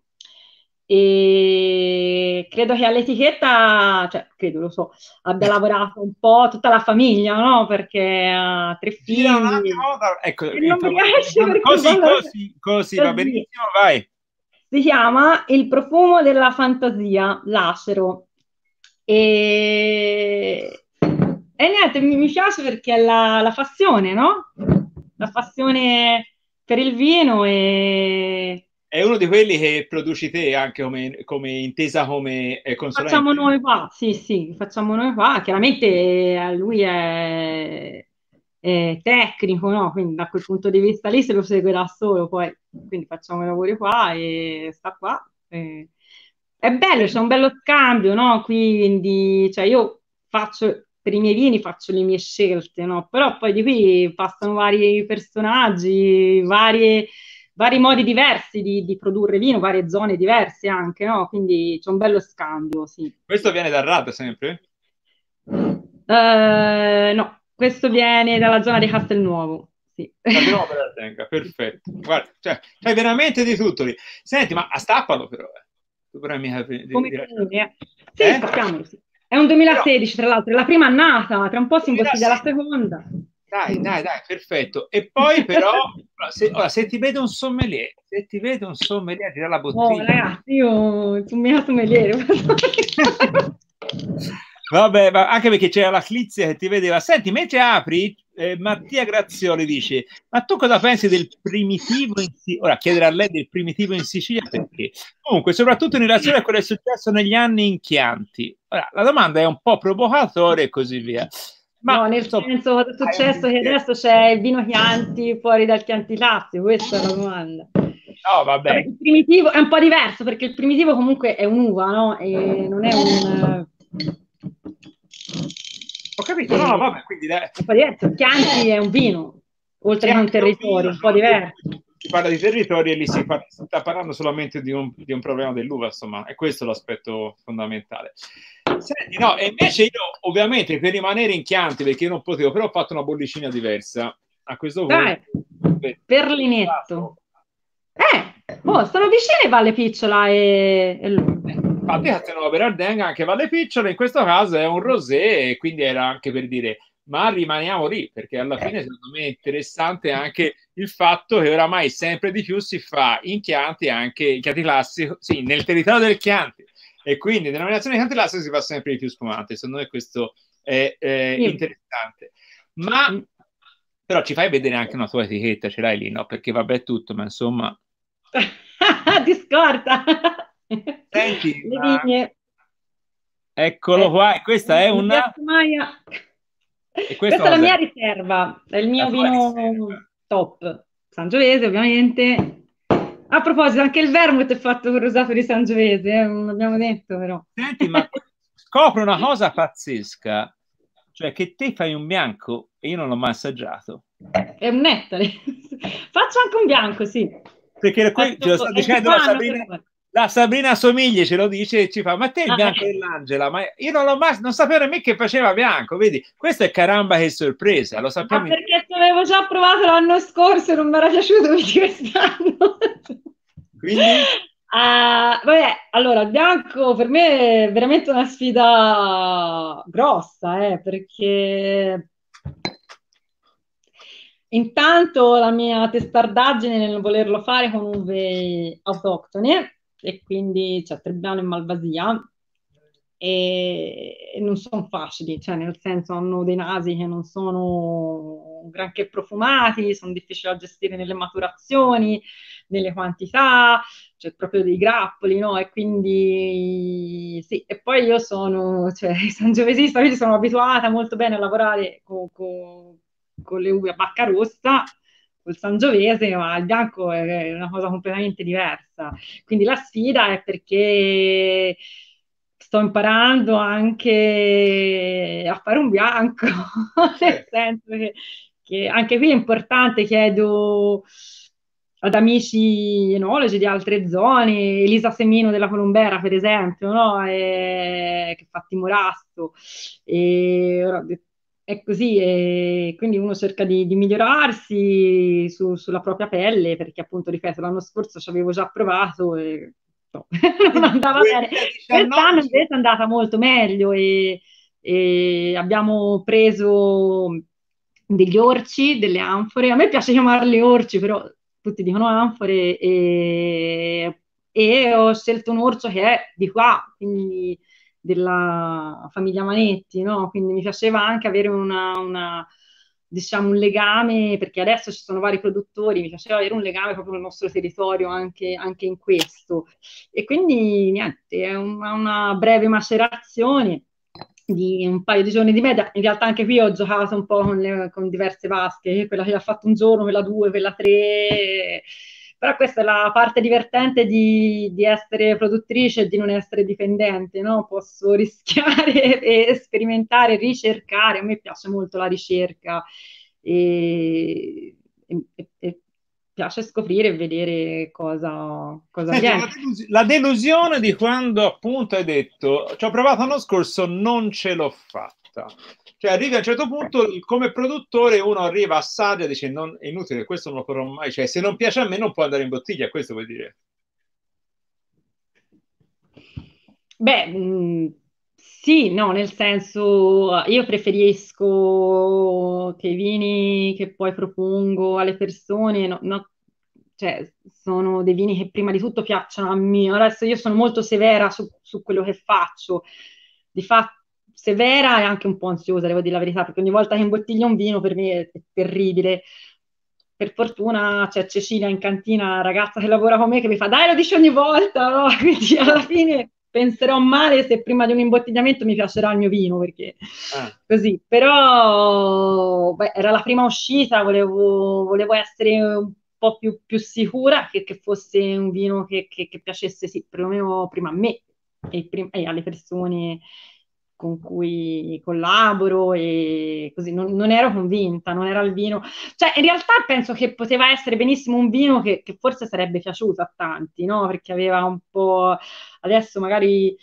e credo che all'etichetta, cioè credo, lo so, abbia lavorato un po' tutta la famiglia, no? Perché ha tre figli. attimo, da- ecco, E non mi riesce perché così, così, così, va benissimo, vai. Si chiama Il profumo della fantasia, Lacero. E, e niente, mi, mi piace perché è la, la passione, no? La passione per il vino e È uno di quelli che produci te anche come, come intesa come eh, consulente. facciamo noi qua. Sì, sì, facciamo noi qua. Chiaramente eh, lui è, è tecnico, no? Quindi da quel punto di vista lì se lo segue da solo, poi quindi facciamo i lavori qua e sta qua. E- È bello, c'è un bello scambio, no? Quindi, cioè io faccio per i miei vini faccio le mie scelte, no? Però poi di qui passano vari personaggi, varie, vari modi diversi di, di produrre vino, varie zone diverse anche, no? Quindi c'è un bello scambio, sì. Questo viene dal RAD sempre? Eh, no, questo viene dalla zona di Castelnuovo, sì. *laughs* Tenga, perfetto. Guarda, cioè, fai veramente di tutto lì. Senti, ma a stappalo però. eh. Tu però mica di- Come di- eh? Sì, Eh? stappiamolo, sì. È un 2016, tra l'altro, è la prima annata, tra un po' si imbottiglia la 2016. seconda. Dai, dai, dai, perfetto. E poi però, *laughs* se, ora, se ti vede un sommelier, se ti vede un sommelier, ti dà la Oh, bottiglia. ragazzi, io sono mia sommeliere. *laughs* Vabbè, ma anche perché c'era la Clizia che ti vedeva. Senti, mentre apri, eh, Mattia Grazioli dice: Ma tu cosa pensi del primitivo in Sicilia? Ora chiedere a lei del primitivo in Sicilia perché? Comunque, soprattutto in relazione a quello che è successo negli anni in Chianti. Ora, la domanda è un po' provocatoria e così via. Ma no, nel senso, cosa è successo che adesso c'è il vino Chianti fuori dal Chianti Classico? Questa è la domanda. No, vabbè. Il primitivo è un po' diverso perché il primitivo comunque è un'uva, no? E non è un... Ho capito, no, vabbè, quindi. È un po' diverso. Il Chianti è un vino, oltre che un territorio, un po' diverso. Si parla di territori e lì si, fa- si sta parlando solamente di un, di un problema dell'uva, insomma, è questo l'aspetto fondamentale. Senti, no, e invece io, ovviamente, per rimanere in Chianti, perché io non potevo, però ho fatto una bollicina diversa. A questo Dai, punto... Berlinetto. Eh, oh, sono vicine Valle Picciola e, e Lourdes. Infatti, Castelnuovo per Ardenga, anche Valle Picciola, in questo caso è un rosé, e quindi era anche per dire, ma rimaniamo lì, perché alla fine secondo me è interessante anche il fatto che oramai sempre di più si fa in Chianti anche il Chianti classico, sì, nel territorio del Chianti, e quindi denominazione Chianti classico si fa sempre di più spumante, secondo me questo è, è Sì. interessante. Ma però ci fai vedere anche una tua etichetta, ce l'hai lì, no? Perché vabbè tutto, ma insomma... *laughs* Di scorta. Senti, ma-. Eccolo qua, questa è una... E Questa è la mia riserva, è il mio vino riserva. top. Sangiovese, ovviamente. A proposito, anche il vermouth è fatto con rosato di Sangiovese, eh? non l'abbiamo detto però. Senti, ma scopro una cosa pazzesca, cioè che te fai un bianco e io non l'ho mai assaggiato. È un nettare. *laughs* Faccio anche un bianco, sì. Perché qui ce lo sta dicendo la Sabrina, la Sabrina Somigli ce lo dice e ci fa, ma te il ah, bianco ah, dell'Angela, ma io non l'ho mai, non sapevo nemmeno che faceva bianco, vedi, questo è caramba che sorpresa, lo sappiamo. Ma perché ci avevo già provato l'anno scorso e non mi era piaciuto di quest'anno. Quindi? Uh, vabbè, allora, bianco per me è veramente una sfida grossa, eh, perché intanto la mia testardaggine nel volerlo fare con uve autoctone e quindi c'è cioè, Trebbiano e Malvasia e non sono facili, cioè nel senso hanno dei nasi che non sono granché profumati, sono difficili da gestire nelle maturazioni, nelle quantità, cioè proprio dei grappoli, no? E quindi sì, e poi io sono, cioè, *laughs* sangiovesista, quindi sono abituata molto bene a lavorare con, con, con le uve a bacca rossa, col sangiovese, ma il bianco è una cosa completamente diversa. Quindi la sfida è perché sto imparando anche a fare un bianco, *laughs* nel senso che, che, anche qui è importante, chiedo ad amici enologi di altre zone, Elisa Semino della Colombera per esempio, no? e, che fa Timorasto, e ora, è così, e quindi uno cerca di, di migliorarsi su, sulla propria pelle, perché appunto, ripeto, l'anno scorso ci avevo già provato e no, *laughs* non andava bene. Quest'anno invece è andata molto meglio e, e abbiamo preso degli orci, delle anfore. A me piace chiamarli orci, però tutti dicono anfore e, e ho scelto un orcio che è di qua, quindi della famiglia Manetti, no? Quindi mi piaceva anche avere una, una diciamo, un legame, perché adesso ci sono vari produttori, mi piaceva avere un legame proprio nel nostro territorio anche, anche in questo. E quindi niente, è una, una breve macerazione di un paio di giorni di media. In realtà anche qui ho giocato un po' con, le, con diverse vasche, quella che ha fatto un giorno, quella due, quella tre però questa è la parte divertente di, di essere produttrice e di non essere dipendente, no? Posso *laughs* rischiare e sperimentare, ricercare, a me piace molto la ricerca e, e, e piace scoprire e vedere cosa, cosa Senti, viene. La, delus- la delusione di quando appunto hai detto ci ho provato l'anno scorso, non ce l'ho fatta. Cioè arrivi a un certo punto, come produttore uno arriva, assaggia e dice non, è inutile, questo non lo farò mai, cioè se non piace a me non può andare in bottiglia, questo vuol dire. Beh, mm, sì, no, nel senso io preferisco che i vini che poi propongo alle persone, no, no, cioè, sono dei vini che prima di tutto piacciono a me. Adesso io sono molto severa su, su quello che faccio. Di fatto severa e anche un po' ansiosa, devo dire la verità, perché ogni volta che imbottiglio un vino per me è, è terribile. Per fortuna c'è Cecilia in cantina, ragazza che lavora con me, che mi fa dai, lo dici ogni volta, no? *laughs* Quindi alla fine penserò male se prima di un imbottigliamento mi piacerà il mio vino, perché ah. così. Però beh, era la prima uscita, volevo, volevo essere un po' più, più sicura che, che, fosse un vino che, che, che piacesse sì, perlomeno prima a me e, prim- e alle persone con cui collaboro e così non, non, ero convinta, non era il vino. Cioè, in realtà penso che poteva essere benissimo un vino che, che forse sarebbe piaciuto a tanti, no? Perché aveva un po'... Adesso magari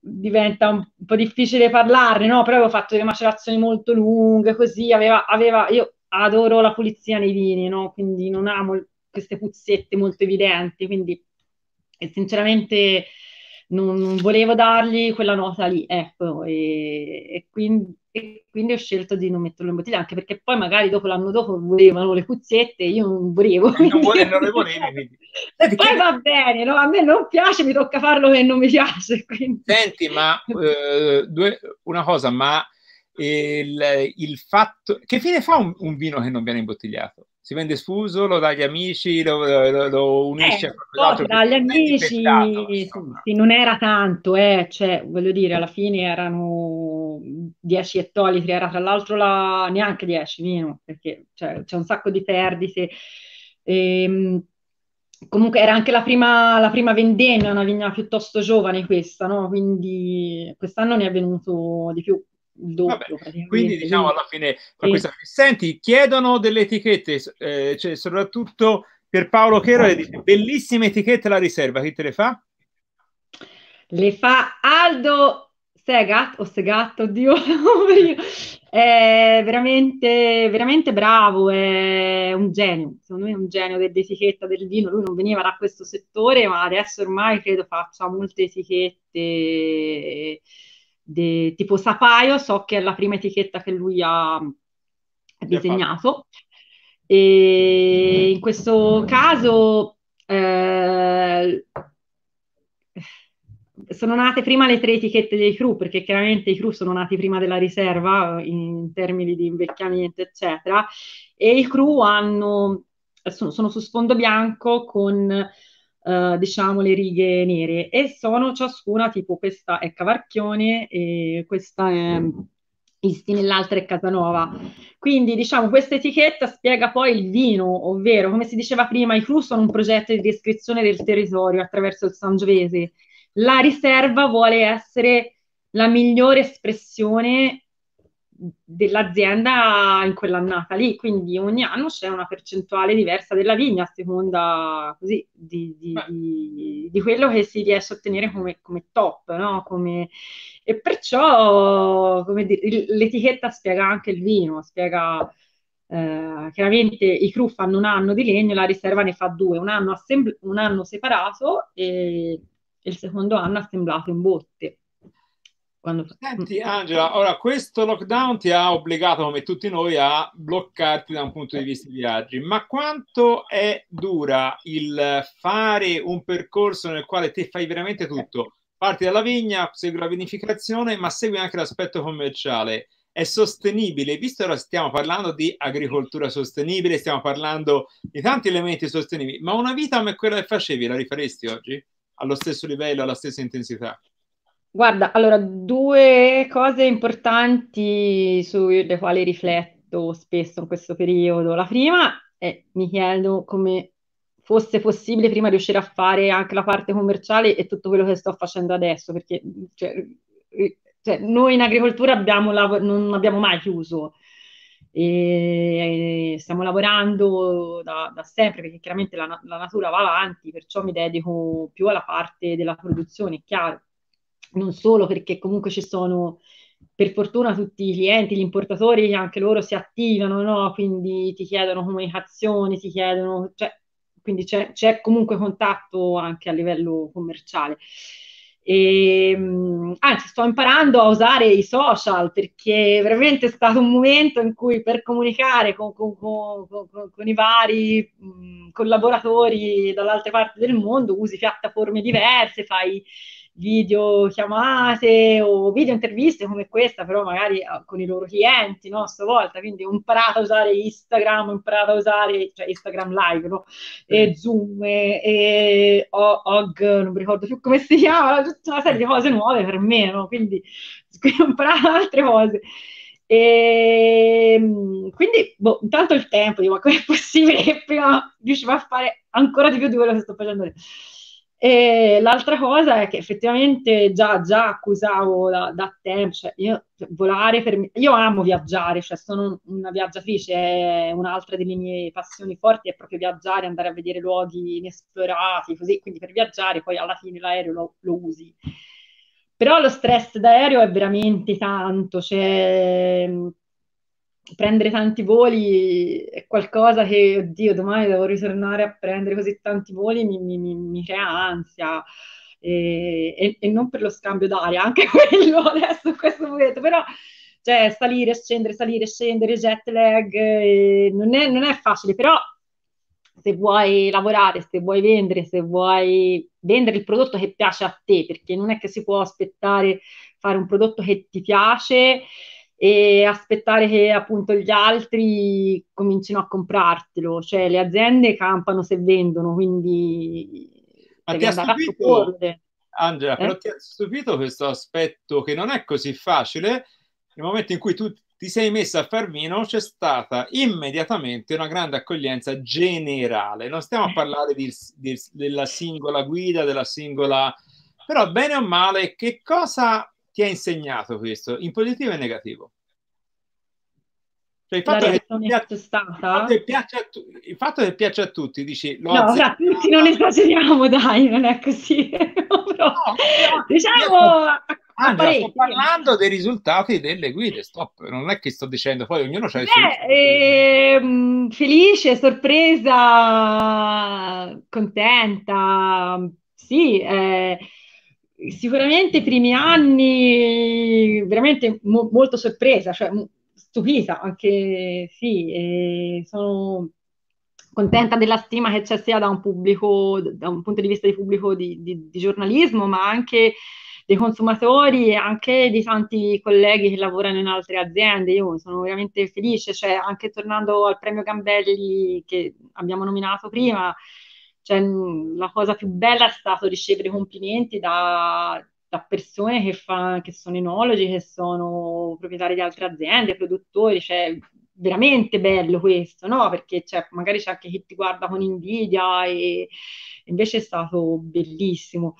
diventa un po' difficile parlarne, no? Però avevo fatto delle macerazioni molto lunghe, così aveva, aveva... Io adoro la pulizia nei vini, no? Quindi non amo queste puzzette molto evidenti, quindi e sinceramente non, non volevo dargli quella nota lì, ecco, e, e, quindi, e, quindi, ho scelto di non metterlo in bottiglia, anche perché poi magari dopo l'anno dopo volevano le cuzzette e io non volevo. Non, volevo, non le volevi, *laughs* Poi va bene, no? a me non piace, mi tocca farlo che non mi piace. Quindi. Senti, ma eh, due, una cosa, ma il, il, fatto... Che fine fa un, un vino che non viene imbottigliato? Si vende sfuso, lo dai agli amici, lo, lo, lo unisce eh, a qualcos'altro. Dagli amici, sì, non era tanto, eh, cioè, voglio dire, alla fine erano 10 ettolitri, era tra l'altro la, neanche 10 meno, perché cioè, c'è un sacco di perdite. Ehm, comunque era anche la prima, la prima vendemmia, una vigna piuttosto giovane questa, no? Quindi quest'anno ne è venuto di più. Il doppio, Vabbè, quindi diciamo alla fine questa... senti chiedono delle etichette eh, cioè, soprattutto per Paolo Chero dice bellissime etichette la riserva chi te le fa? le fa Aldo Segat o Segat, oddio, *laughs* è veramente, veramente bravo, è un genio, secondo me è un genio dell'etichetta del vino, lui non veniva da questo settore, ma adesso ormai credo faccia molte etichette de, tipo Sapaio, so che è la prima etichetta che lui ha disegnato. E in questo caso eh, sono nate prima le tre etichette dei crew, perché chiaramente i crew sono nati prima della riserva in termini di invecchiamento, eccetera, e i crew hanno, sono, sono su sfondo bianco con, eh, diciamo, le righe nere e sono ciascuna tipo questa è Cavarchione e questa è Isti nell'altra è Casanova. Quindi, diciamo, questa etichetta spiega poi il vino, ovvero, come si diceva prima, i crew sono un progetto di descrizione del territorio attraverso il Sangiovese la riserva vuole essere la migliore espressione dell'azienda in quell'annata lì, quindi ogni anno c'è una percentuale diversa della vigna a seconda così, di, di, di, di, quello che si riesce a ottenere come, come top, no? come... e perciò dire, l'etichetta spiega anche il vino, spiega eh, chiaramente i crew fanno un anno di legno, la riserva ne fa due, un anno, assembl- un anno separato e e il secondo anno assemblato in botte. Quando... Senti Angela, ora questo lockdown ti ha obbligato come tutti noi a bloccarti da un punto di vista di viaggi, ma quanto è dura il fare un percorso nel quale te fai veramente tutto? Parti dalla vigna, segui la vinificazione, ma segui anche l'aspetto commerciale. È sostenibile, visto che ora stiamo parlando di agricoltura sostenibile, stiamo parlando di tanti elementi sostenibili, ma una vita come quella che facevi la rifaresti oggi? allo stesso livello, alla stessa intensità? Guarda, allora, due cose importanti sulle quali rifletto spesso in questo periodo. La prima è mi chiedo come fosse possibile prima riuscire a fare anche la parte commerciale e tutto quello che sto facendo adesso, perché cioè, cioè, noi in agricoltura abbiamo non abbiamo mai chiuso e stiamo lavorando da, da sempre perché chiaramente la, la, natura va avanti, perciò mi dedico più alla parte della produzione, chiaro, non solo perché comunque ci sono per fortuna tutti i clienti, gli importatori, anche loro si attivano, no? quindi ti chiedono comunicazioni, ti chiedono, cioè, quindi c'è, c'è comunque contatto anche a livello commerciale. E, ehm, anzi, sto imparando a usare i social perché veramente è stato un momento in cui per comunicare con, con, con, con i vari collaboratori dall'altra parte del mondo usi piattaforme diverse, fai video chiamate o video interviste come questa, però magari ah, con i loro clienti, no? Stavolta, quindi ho imparato a usare Instagram, ho imparato a usare, cioè Instagram Live, no? E Zoom, e, e OG, non mi ricordo più come si chiama, tutta una serie di cose nuove per me, no? Quindi *laughs* ho imparato altre cose. E ehm, quindi, boh, intanto il tempo, dico, ma come è possibile che prima riuscivo a fare ancora di più di quello che sto facendo adesso? E l'altra cosa è che effettivamente già, già accusavo da, da tempo, cioè io volare per me, io amo viaggiare, cioè sono una viaggiatrice, un'altra delle mie passioni forti è proprio viaggiare, andare a vedere luoghi inesplorati, così, quindi per viaggiare poi alla fine l'aereo lo, lo usi. Però lo stress d'aereo è veramente tanto, cioè prendere tanti voli è qualcosa che, oddio, domani devo ritornare a prendere così tanti voli, mi, mi, mi crea ansia. E, e, e, non per lo scambio d'aria, anche *laughs* quello adesso in questo momento, però cioè, salire, scendere, salire, scendere, jet lag, eh, non, è, non è facile, però se vuoi lavorare, se vuoi vendere, se vuoi vendere il prodotto che piace a te, perché non è che si può aspettare fare un prodotto che ti piace e aspettare che appunto gli altri comincino a comprartelo, cioè le aziende campano se vendono, quindi Ma ti ha stupito, Angela, eh? però ti ha stupito questo aspetto che non è così facile nel momento in cui tu ti sei messa a far vino, c'è stata immediatamente una grande accoglienza generale. Non stiamo a parlare di, di, della singola guida, della singola... Però bene o male, che cosa ti ha insegnato questo, in positivo e negativo? Cioè, il, fatto che, piace, stata... il, fatto il fatto che piace a tutti, dici... No, fra tutti non esageriamo, dai, non è così. *laughs* Però, no, diciamo... Angela, sto parlando dei risultati delle guide, stop, non è che sto dicendo, poi ognuno ha i suoi... Eh, felice, sorpresa, contenta, sì, eh, sicuramente i primi anni veramente mo- molto sorpresa, cioè stupita, anche sì, sono contenta della stima che c'è sia da un pubblico, da un punto di vista di pubblico di, di, di giornalismo, ma anche dei consumatori e anche di tanti colleghi che lavorano in altre aziende. Io sono veramente felice, cioè anche tornando al premio Gambelli che abbiamo nominato prima, cioè, la cosa più bella è stato ricevere complimenti da, da persone che, fa, che sono enologi, che sono proprietari di altre aziende, produttori, cioè veramente bello questo, no? Perché cioè, magari c'è anche chi ti guarda con invidia e invece è stato bellissimo.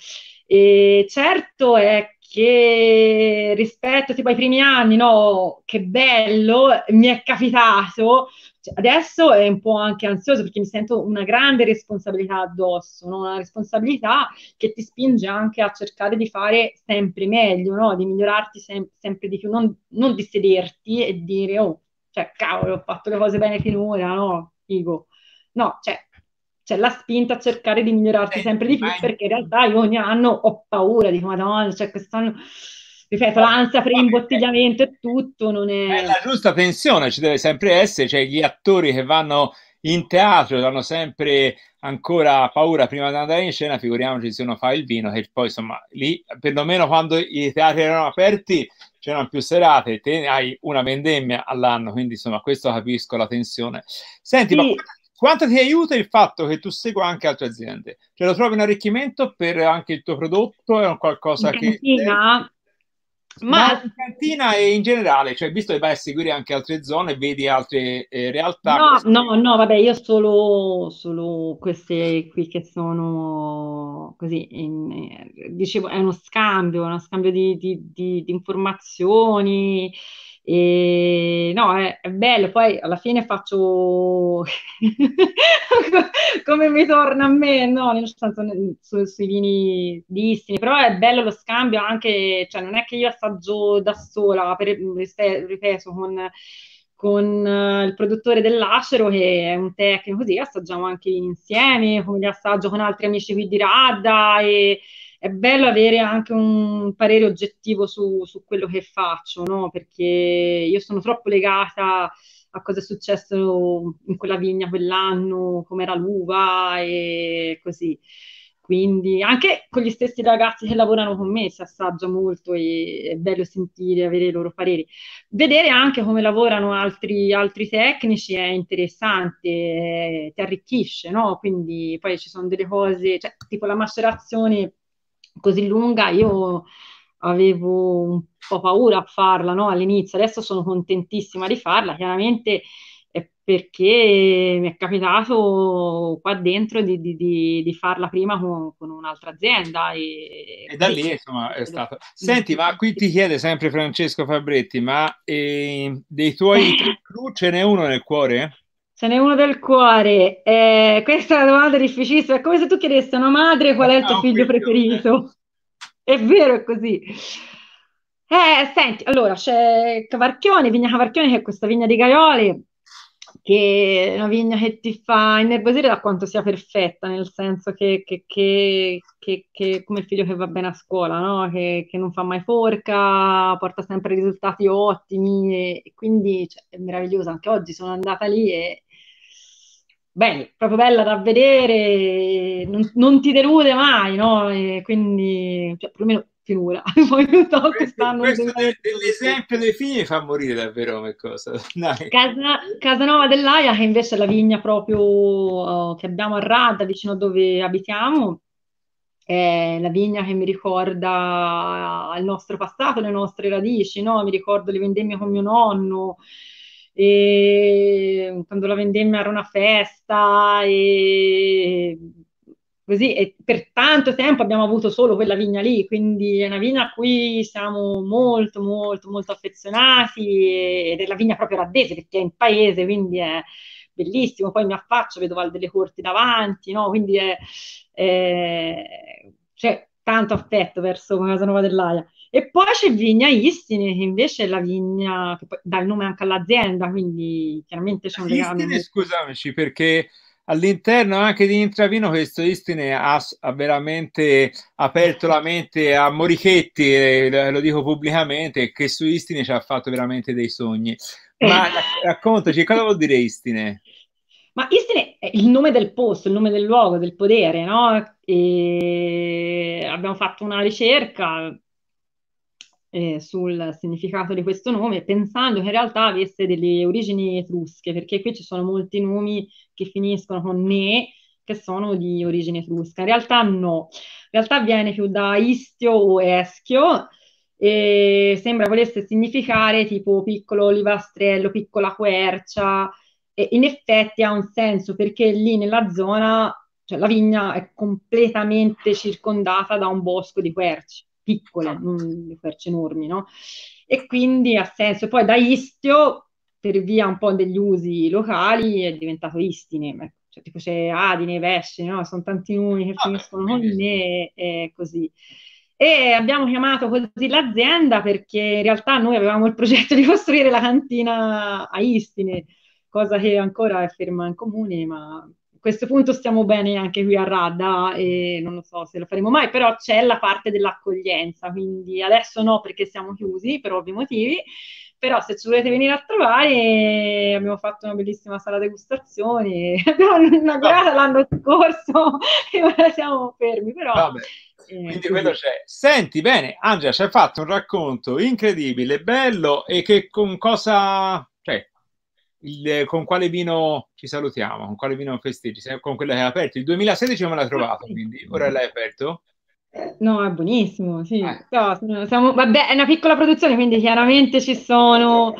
E certo è che rispetto tipo ai primi anni, no, che bello, mi è capitato, adesso è un po' anche ansioso perché mi sento una grande responsabilità addosso, no? una responsabilità che ti spinge anche a cercare di fare sempre meglio, no? di migliorarti sem- sempre di più, non, non, di sederti e dire, oh, cioè, cavolo, ho fatto le cose bene finora, no, figo. No, cioè, c'è la spinta a cercare di migliorarti sempre di più perché in realtà io ogni anno ho paura, dico madonna, cioè quest'anno ripeto, l'ansia per imbottigliamento e tutto non è... è... la giusta tensione ci deve sempre essere, cioè gli attori che vanno in teatro hanno sempre ancora paura prima di andare in scena, figuriamoci se uno fa il vino, che poi insomma lì, perlomeno quando i teatri erano aperti, c'erano più serate, te hai una vendemmia all'anno, quindi insomma questo capisco la tensione. Senti, sì. ma quanto ti aiuta il fatto che tu segua anche altre aziende? Cioè lo trovi un arricchimento per anche il tuo prodotto? È un qualcosa in che... Cantina, ma... in cantina e in generale, cioè visto che vai a seguire anche altre zone, vedi altre eh, realtà. No, queste... no, no, vabbè, io solo, solo queste qui che sono così, in, eh, dicevo, è uno scambio, uno scambio di, di, di, di informazioni e no, è, è, bello, poi alla fine faccio *laughs* come mi torna a me, no, nel senso su, sui vini dissimi, però è bello lo scambio anche, cioè non è che io assaggio da sola, per, ripeto, con, con uh, il produttore dell'acero che è un tecnico così, assaggiamo anche insieme, come li assaggio con altri amici qui di Radda e è bello avere anche un parere oggettivo su, su quello che faccio, no? Perché io sono troppo legata a cosa è successo in quella vigna quell'anno, com'era l'uva e così. Quindi anche con gli stessi ragazzi che lavorano con me si assaggia molto e è bello sentire, avere i loro pareri. Vedere anche come lavorano altri, altri tecnici è interessante, eh, ti arricchisce, no? Quindi poi ci sono delle cose, cioè, tipo la macerazione così lunga, io avevo un po' paura a farla no? all'inizio, adesso sono contentissima di farla, chiaramente è perché mi è capitato qua dentro di, di, di, di farla prima con, con un'altra azienda. E, e da lì insomma è stato. Senti, ma qui ti chiede sempre Francesco Fabretti, ma eh, dei tuoi *laughs* tre cru ce n'è uno nel cuore? Ce n'è uno del cuore. Eh, questa è una domanda difficilissima. È come se tu chiedessi a una madre qual è il tuo figlio preferito. È vero, è così. Eh, senti, allora c'è Cavarchione, Vigna Cavarchione, che è questa vigna di Gaiole, che è una vigna che ti fa innervosire da quanto sia perfetta, nel senso che, che, che, che come il figlio che va bene a scuola, no? che, non fa mai forca, porta sempre risultati ottimi e, e quindi cioè, è meravigliosa. Anche oggi sono andata lì e, beh, proprio bella da vedere, non, non ti delude mai, no? E quindi, cioè, perlomeno finora. *laughs* Poi questo, quest'anno questo l'esempio dei figli fa morire davvero come cosa. *laughs* Casa, Casanova dell'Aia, che invece è la vigna proprio uh, che abbiamo a Radda, vicino a dove abitiamo, è la vigna che mi ricorda il nostro passato, le nostre radici, no? Mi ricordo le vendemmie con mio nonno, e quando la vendemmia era una festa e così e per tanto tempo abbiamo avuto solo quella vigna lì, quindi è una vigna a cui siamo molto molto molto affezionati ed è la vigna proprio raddese perché è in paese, quindi è bellissimo, poi mi affaccio, vedo Val delle Corti davanti, no? quindi è, è, c'è tanto affetto verso Casanova dell'Aia. E poi c'è Vigna Istine, che invece è la vigna che dà il nome anche all'azienda, quindi chiaramente c'è un legame. Istine, scusamici, perché all'interno anche di Intravino questo Istine ha, ha, veramente aperto la mente a Morichetti, eh, lo dico pubblicamente, che su Istine ci ha fatto veramente dei sogni. Ma raccontaci, cosa vuol dire Istine? Ma Istine è il nome del posto, il nome del luogo, del podere, no? E abbiamo fatto una ricerca eh, sul significato di questo nome, pensando che in realtà avesse delle origini etrusche, perché qui ci sono molti nomi che finiscono con ne, che sono di origine etrusca. In realtà no, in realtà viene più da istio o eschio, e sembra volesse significare tipo piccolo olivastrello, piccola quercia, e in effetti ha un senso perché lì nella zona, cioè la vigna è completamente circondata da un bosco di querce, piccole, non di querce enormi, no? E quindi ha senso. Poi da istio, per via un po' degli usi locali, è diventato istine, cioè tipo c'è Adine, Vesce, no? Sono tanti nomi che ah, finiscono con me e così. E abbiamo chiamato così l'azienda perché in realtà noi avevamo il progetto di costruire la cantina a Istine, cosa che ancora è ferma in comune, ma a questo punto stiamo bene anche qui a Radda e non lo so se lo faremo mai, però c'è la parte dell'accoglienza, quindi adesso no perché siamo chiusi per ovvi motivi, però se ci volete venire a trovare abbiamo fatto una bellissima sala degustazioni, *laughs* abbiamo inaugurata l'anno scorso *laughs* e ora siamo fermi, però... Vabbè. Eh, quindi quello c'è. Senti, bene, Angela, ci hai fatto un racconto incredibile, bello e che con cosa, il, con quale vino ci salutiamo? Con quale vino festeggi? Con quello che hai aperto? Il 2016 come l'hai trovato? Quindi ora l'hai aperto? No, è buonissimo, sì. Eh. No, siamo, vabbè, è una piccola produzione, quindi chiaramente ci sono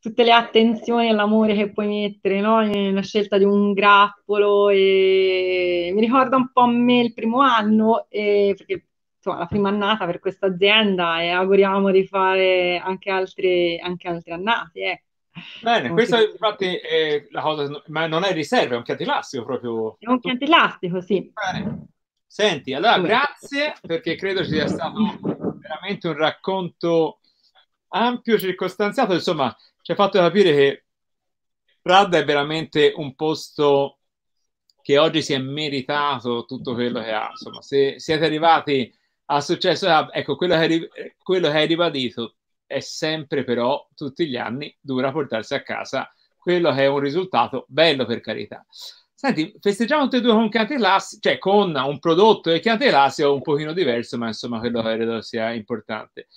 tutte le attenzioni e l'amore che puoi mettere, no? La scelta di un grappolo e mi ricorda un po' a me il primo anno, e... perché insomma, la prima annata per questa azienda e auguriamo di fare anche altre, anche altre annate. Eh. Bene, questa è infatti è la cosa, ma non è riserva, è un chianti elastico proprio. È un chianti elastico, sì. Bene. Senti, allora grazie perché credo ci sia stato veramente un racconto ampio, circostanziato, insomma, ci ha fatto capire che Radda è veramente un posto che oggi si è meritato tutto quello che ha. Insomma, se siete arrivati al successo, ecco, quello che, hai, quello che hai ribadito è sempre però, tutti gli anni, dura portarsi a casa quello che è un risultato bello per carità. Senti, festeggiamo tutti e due con Cantelassi, cioè con un prodotto e Cantelassi un pochino diverso, ma insomma quello credo sia importante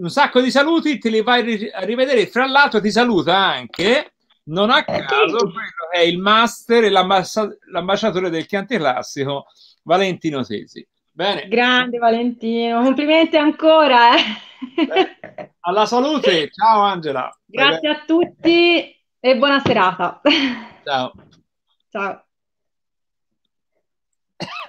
un sacco di saluti, te li vai a rivedere. Fra l'altro, ti saluta anche, non a caso, quello è il master e l'ambasciatore del Chianti Classico, Valentino Tesi. Bene. Grande Valentino, complimenti ancora. Eh. Beh, alla salute, ciao Angela. Grazie a tutti e buona serata. Ciao. Ciao.